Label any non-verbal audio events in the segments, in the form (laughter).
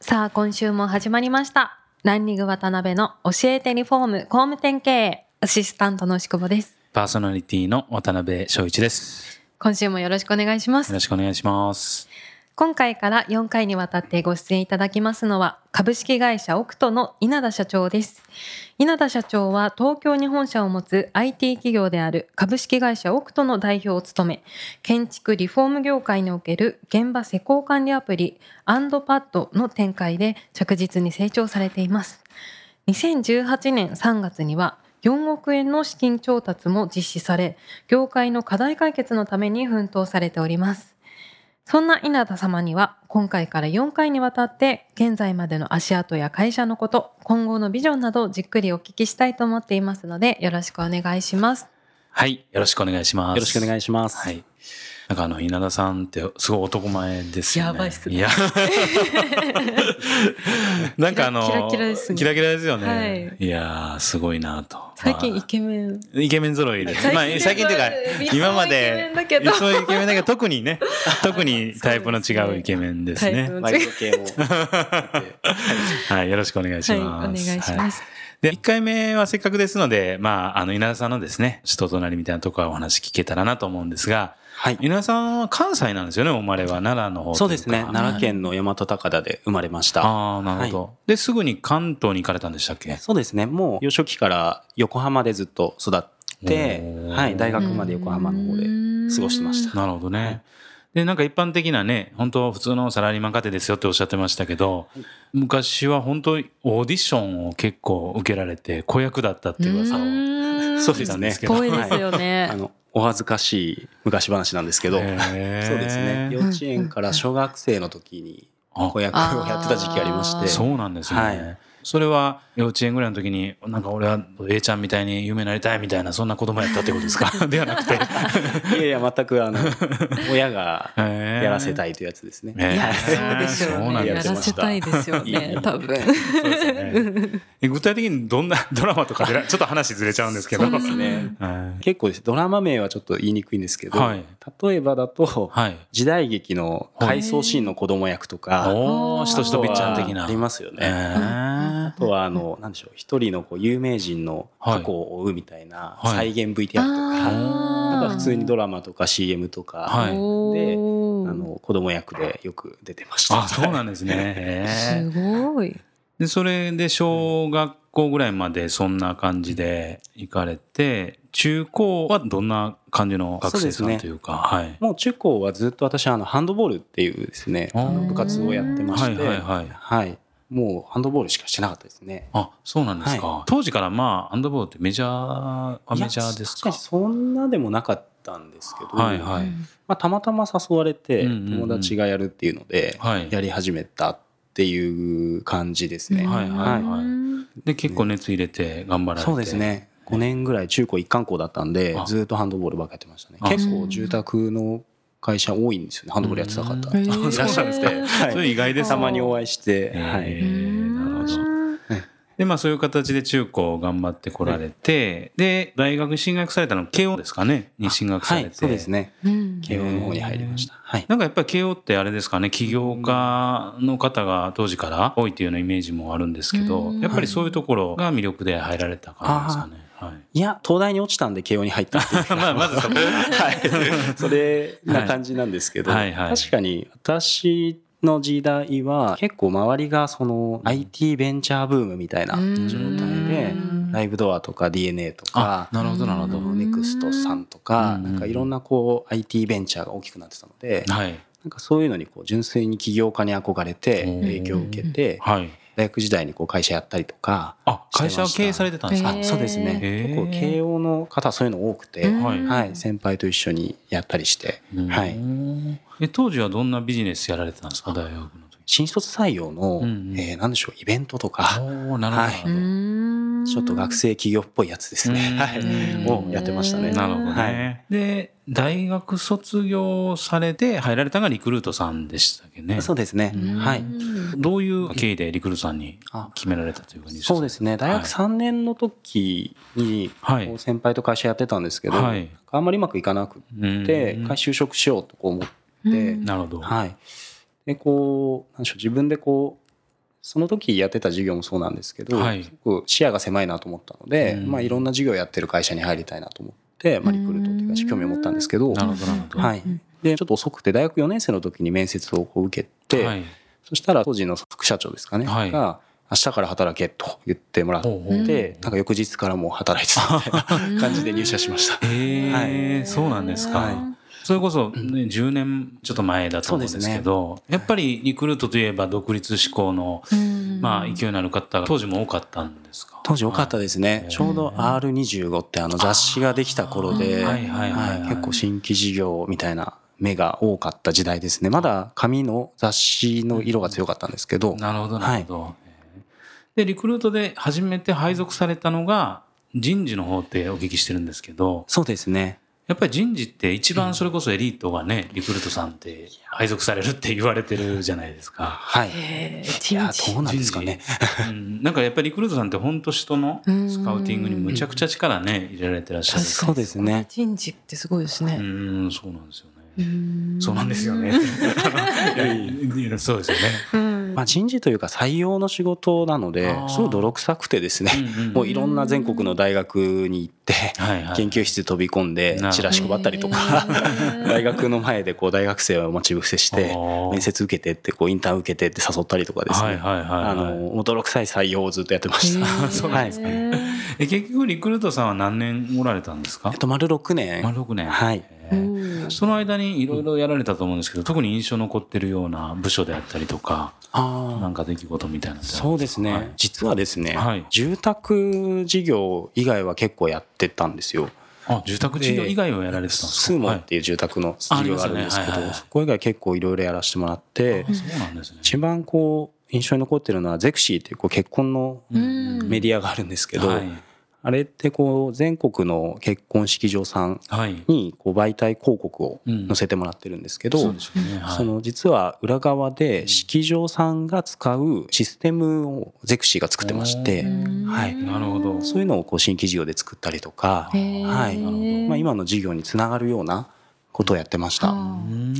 さあ今週も始まりましたランニング渡辺の教えてリフォーム工務店経営アシスタントの牛久保ですパーソナリティの渡辺翔一です。今週もよろしくお願いしますよろしくお願いします。今回から4回にわたってご出演いただきますのは株式会社オクトの稲田社長です。稲田社長は東京に本社を持つ IT 企業である株式会社オクトの代表を務め建築リフォーム業界における現場施工管理アプリアンドパッドの展開で着実に成長されています。2018年3月には4億円の資金調達も実施され業界の課題解決のために奮闘されております。そんな稲田様には今回から4回にわたって現在までの足跡や会社のこと今後のビジョンなどじっくりお聞きしたいと思っていますのでよろしくお願いします。はい、よろしくお願いします。よろしくお願いします。はい。なんかあの、稲田さんってすごい男前ですよね。やばいっすねいや。(laughs) なんかあの、キラキラですねキラキラですよね。はいい、やー、すごいなと。最近イまあケメンイケメン揃いです。まあ、最近っていうか今までいうイケメンだけど、(laughs) 特にね、特にタイプの違うイケメンですね。(laughs) はい、よろしくお願いしはいおます。願いします、で、1回目はせっかくですので、まあ、あの、稲田さんのですね、人となりみたいなところはお話聞けたらなと思うんですが、はい。稲田さんは関西なんですよね、お生まれは。奈良の方そうですね。奈良県の大和高田で生まれました。ああ、なるほど、はで、すぐに関東に行かれたんでしたっけ？そうですね。もう幼少期から横浜でずっと育ってはい。大学まで横浜の方で過ごしてました。なるほどね。はいで、なんか一般的なね、本当普通のサラリーマン家庭ですよっておっしゃってましたけど、昔は本当オーディションを結構受けられて、子役だったっていう噂を。そうですねいですよね、あの、お恥ずかしい昔話なんですけど、そうですね。幼稚園から小学生の時に子役をやってた時期ありまして。そうなんですね。はいそれは幼稚園ぐらいの時に、なんか俺は A ちゃんみたいに有名になりたいみたいな、そんな子供やったってことですか？(laughs) ではなくて。いやいや、全くあの、(laughs) 親がややらせたいというやつですね。ねいやそうでしょうねやらせたいですよね多分そうですねえ具体的にどんなドラマとかで、ちょっと話ずれちゃうんですけど。そうですね。はい結構ですドラマ名はちょっと言いにくいんですけど、はい例えばだと、はい。時代劇の回想シーンの子供役とか、おー、しとしとびっちゃん的な。ありますよね。えあーとは、あの、なんでしょう、一人のこう有名人の過去を追うみたいなはい。再現 VTR とか、なんか普通にドラマとか CM とか、はいおで、あーの、子供役でよく出てました。あ、そうなんですね。すごい。で、それで小学校ぐらいまでそんな感じで行かれて、中高はどんな感じの学生さんというか、はい。もう中高はずっと私はあのハンドボールっていうですね、あの部活をやってまして、はいはいはい。はいもうハンドボールしかしてなかったですね。あ、そうなんですか。は当時からまあ、ハンドボールってメジャーはメジャーですか？そんなでもなかったんですけど、はいはい。まあ、たまたま誘われて友達がやるっていうのではいやり始めたっていう感じですね。はいはいはいうんで、結構熱入れて頑張られて。そうです。ね。5年ぐらい中高一貫校だったんであずっとハンドボールばっかやってましたね。あ結構住宅の会社多いんですよね。ハンドボールやってた方。うんいらっしゃるんですね。はいそれ意外ですたまにお会いして、えーはい。で、まあそういう形で中高頑張ってこられて、で、大学に進学されたのは慶応ですかね？に進学されて。はい、そうですね。うん慶応の方に入りました。はい。なんかやっぱり慶応ってあれですかね、起業家の方が当時から多いっていうようなイメージもあるんですけど、うんやっぱりそういうところが魅力で入られた感じですかね？はい。いや、東大に落ちたんで慶応に入ったっていう。(laughs) まあ、まずそこ。(laughs) はい。それな感じなんですけど、はいはいはい確かに私の時代は結構周りがその IT ベンチャーブームみたいな状態でうん。ライブドアとか DNA とかあ、なるほどなるほど。ネクストさんとかうん。なんかいろんなこう IT ベンチャーが大きくなってたのではい。なんかそういうのにこう純粋に起業家に憧れてうん影響を受けてはい。大学時代にこう会社やったりとかあ、会社を経営されてたんですか？そうですね。結構慶応の方はそういうの多くて、うん。はい。はい、先輩と一緒にやったりして、はい、え当時はどんなビジネスやられてたんですか？大学の時。新卒採用の、うんうん。えーなんでしょうイベントとか。おーなるほど、はいちょっと学生企業っぽいやつですね、うん。はい、うん。をやってましたね。なるほどね、はい。で大学卒業されて入られたのがリクルートさんでしたっけね？そうですね、うん。はい。どういう経緯でリクルートさんにあ。決められたというふうにそうですね。大学3年の時に先輩と会社やってたんですけど、はい。あんまりうまくいかなくうん。て一回就職しようと思って、うん。なるほど、はい、でこうなんでしょう。自分でこうその時やってた事業もそうなんですけど、はい。すごく視野が狭いなと思ったので、うん。まあ、いろんな事業やってる会社に入りたいなと思って、まあ、リクルートっていう会社興味を持ったんですけど、なるほど。はい、でちょっと遅くて大学4年生の時に面接を受けて、はい。そしたら当時の副社長ですかね、はい。が明日から働けと言ってもらって、ほうほうなんか翌日からもう働いてたみたいな (laughs) 感じで入社しました。えー。そうなんですか、はいそれこそ、ね、10年ちょっと前だと思うんですけどやっぱりリクルートといえば独立志向の、まあ、勢いのある方が当時も多かったんですか？当時多かったですね、はい。ちょうど R25 ってあの雑誌ができた頃で、はい。はい。はい。はい。結構新規事業みたいな目が多かった時代ですね。まだ紙の雑誌の色が強かったんですけど、なるほどなるほど、でリクルートで初めて配属されたのが人事の方ってお聞きしてるんですけど。そうですねやっぱり人事って一番それこそエリートがねリクルートさんって配属されるって言われてるじゃないですか。はい。へいやどうなんですかね。うん、なんかやっぱりリクルートさんって本当人のスカウティングにむちゃくちゃ力ね入れられてらっしゃる。そうですね。人事ってすごいですうね。んそうなんですよね。うん。そうなんですよね。(laughs) そうですよね。うん。まあ、人事というか採用の仕事なのですごい泥臭くてですねもういろんな全国の大学に行って。研究室飛び込んでチラシ配ったりとか大学の前でこう大学生を待ち伏せして面接受けてってこうインターン受けてって誘ったりとかですね、あの泥臭い採用をずっとやってました。(laughs) そうなんですね。え結局リクルートさんは何年おられたんですか？えっと丸6年、丸6年。はいその間にいろいろやられたと思うんですけど、特に印象残ってるような部署であったりとか、あなんか出来事みたいなそうですね、はい。実はですね、はい。住宅事業以外は結構やってたんですよ。あ、住宅事業以外をやられてたんですか？スーモっていう住宅の事業があるんですけど、ね。はいはいはい。そこ以外結構いろいろやらせてもらって、あそうなんですね。一番こう印象に残ってるのはゼクシーっていうこう結婚のうん。メディアがあるんですけど、はい。あれってこう全国の結婚式場さんはい。にこう媒体広告をうん。載せてもらってるんですけど、その実は裏側で式場さんが使うシステムをゼクシーが作ってましてうん。はい。なるほど。そういうのをこう新規事業で作ったりとか、はい。なるほどまあ、今の事業につながるようなことをやってました。あうん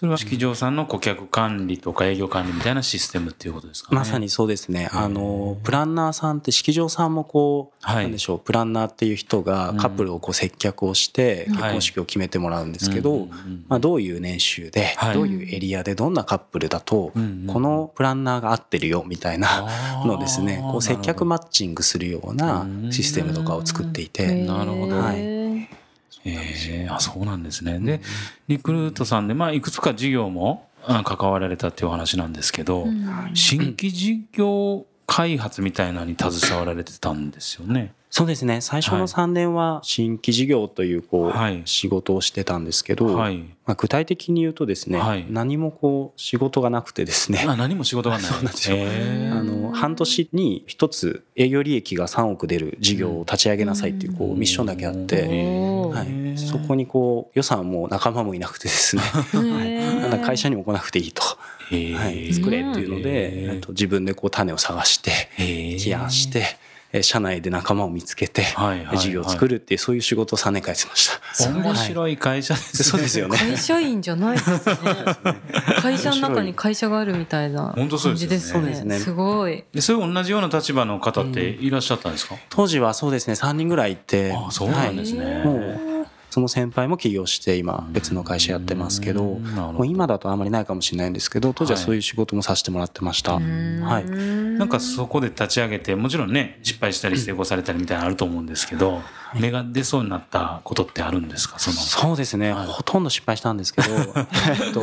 それは。式場さんの顧客管理とか営業管理みたいなシステムっていうことですかね。まさにそうですね。あの、プランナーさんって式場さんもこう、はい。なんでしょう、プランナーっていう人がカップルをこう接客をして結婚式を決めてもらうんですけど、まあどういう年収ではい、どういうエリアでどんなカップルだとうんうん、このプランナーが合ってるよみたいなのをですね、こう接客マッチングするようなシステムとかを作っていて、なるほど。はいええあそうなんですね。で、リクルートさんで、まあ、いくつか事業もあ関わられたっていうお話なんですけど、新規事業開発みたいなのに携わられてたんですよね。そうですね。最初のはい。3年は新規事業というこはい。う仕事をしてたんですけど、はい。まあ、具体的に言うとですね、はい。何もこう仕事がなくてですね。あ何も仕事がない。(laughs) そうなんですよ。えあの半年に一つ営業利益が3億出る事業を立ち上げなさいっていうこうミッションだけあって、はい、そこにこう予算も仲間もいなくてですね。へなん (laughs) だ会社にも来なくていいと、えはい、作れっていうのへで、ー。あと自分でこう種を探してえ起案して、え社内で仲間を見つけて事業を作るっていうそういう仕事を3年間やってました。面白い会社ですね。(laughs) そうですよね会社員じゃないですね。(laughs) 会社の中に会社があるみたいな本当そう感ですよねじですね。そうですねすごい。でそういう同じような立場の方っていらっしゃったんですか、当時はそうですね3人ぐらいいてあそうなんですね。その先輩も起業して今別の会社やってますけどもう今だとあんまりないかもしれないんですけど当時はそういう仕事もさせてもらってました。はい。なんかそこで立ち上げてもちろんね失敗したり成功されたりみたいなのあると思うんですけど、芽が出そうになったことってあるんですか？その。そうですね、はい。ほとんど失敗したんですけど (laughs) えっと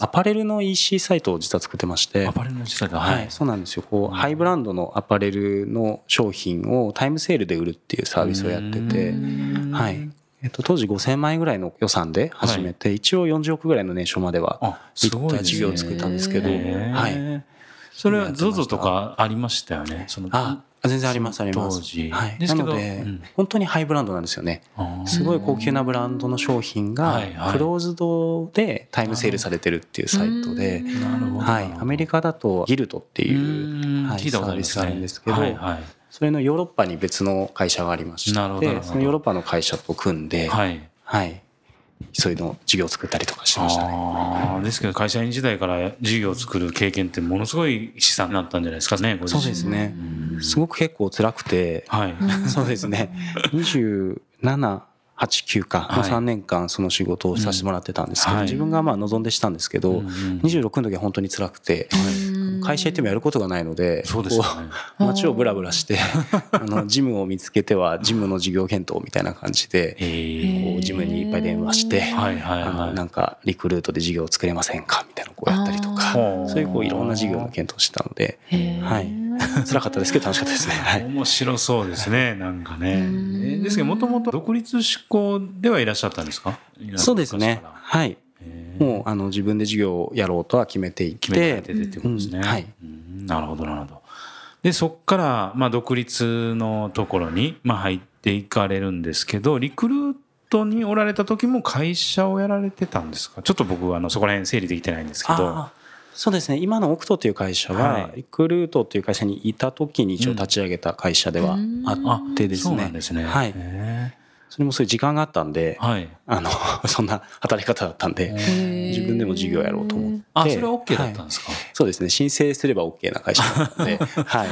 アパレルの EC サイトを実は作ってまして。アパレルの時代がはい、そうなんですよ。こうハイブランドのアパレルの商品をタイムセールで売るっていうサービスをやってて、はいえっと、当時5000万円ぐらいの予算で始めて、一応40億ぐらいの年商まではあいった事業を作ったんですけど、はい。それは ZOZO とかありましたよね？そのあ、全然ありますあります。当時。はい。なので、うん。本当にハイブランドなんですよね。すごい高級なブランドの商品がはいはい。クローズドでタイムセールされてるっていうサイトで、はい。アメリカだとギルトっていううん。はいサービスがあるんですけどはいはいそれのヨーロッパに別の会社がありましてなるほどなるほど。そのヨーロッパの会社と組んで、はい。はい。そういうの事業を作ったりとかしてましたね。ああですけど会社員時代から事業を作る経験ってものすごい資産になったんじゃないですかねご自身。そうですね。うん。すごく結構辛くて、はい。(laughs) そうですね。27、8、9か、まあはい3年間その仕事をさせてもらってたんですけど、はい。自分がまあ望んでしたんですけど、うんうん。26の時は本当に辛くて、会社行ってもやることがないので、そうで街をブラブラして、あの、ジムを見つけては、ジムの事業検討みたいな感じで、えこうジムにいっぱい電話して、はいはいあのはいなんかリクルートで事業を作れませんかみたいなこうやったりとか、そういうこういろんな事業の検討をしてたので、はい。辛かったですけど楽しかったですね。はい。面白そうですねなんかね。うん。えですけどもともと独立志向ではいらっしゃったんですか？そうですね。はい。もうあの自分で事業をやろうとは決めてい決めてて、てってことですね、うん。はい。うん。なるほどなるほど。でそこから、まあ、独立のところに、まあ、入っていかれるんですけどリクルートにおられた時も会社をやられてたんですか？ちょっと僕はあのそこら辺整理できてないんですけどそうですね。今のオクトという会社はは、リクルートという会社にいた時に一応立ち上げた会社ではあってですそうなね。んですねはい。へそれもそういう時間があったんでー、はいあの、(laughs) そんな働き方だったんで、自分でも事業やろうと思って。あそれは OK だったんはいですか、そうですね。申請すれば OK な会社だったんで、(laughs) はい。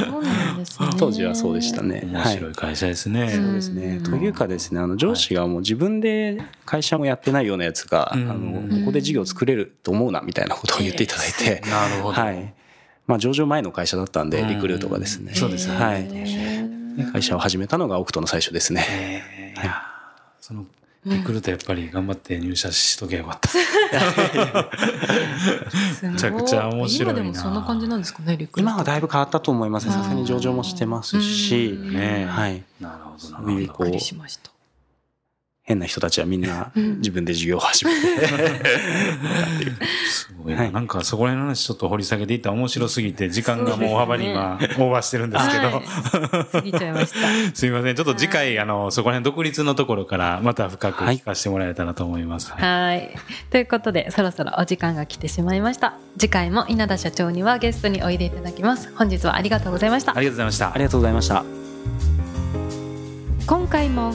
当時はそうでしたね。面白い会社ですね、そうですね。うんというかですね、あの上司がもう自分で会社もやってないようなやつが、あうんのここで事業作れると思うなみたいなことを言っていただいて、なるほど、はい。まあ上場前の会社だったんで、リクルートがですね。そうですよねはい。で会社を始めたのがオクトの最初ですね。そのリクルートやっぱり頑張って入社しとけばよかった、(laughs) めちゃくちゃ面白いな。今でもそんな感じなんですかねリクルート。今はだいぶ変わったと思います。さすがに上場もしてますし、ねはい。なるほどなるほど。びっくりしました変な人たちはみんなうん。自分で事業を始めて、(laughs) すごいな、はい。なんかそこら辺の話ちょっと掘り下げていったら面白すぎて時間がもう大幅に今オーバーしてるんですけど、はい。過ぎちゃいました。(laughs) すいません。ちょっと次回あのそこら辺独立のところからまた深く聞かせてもらえたらと思います、はい。ということで、そろそろお時間が来てしまいました。次回も稲田社長にはゲストにおいでいただきます。本日はありがとうございました。あ。りがとうございました。ありがとうございました。今回も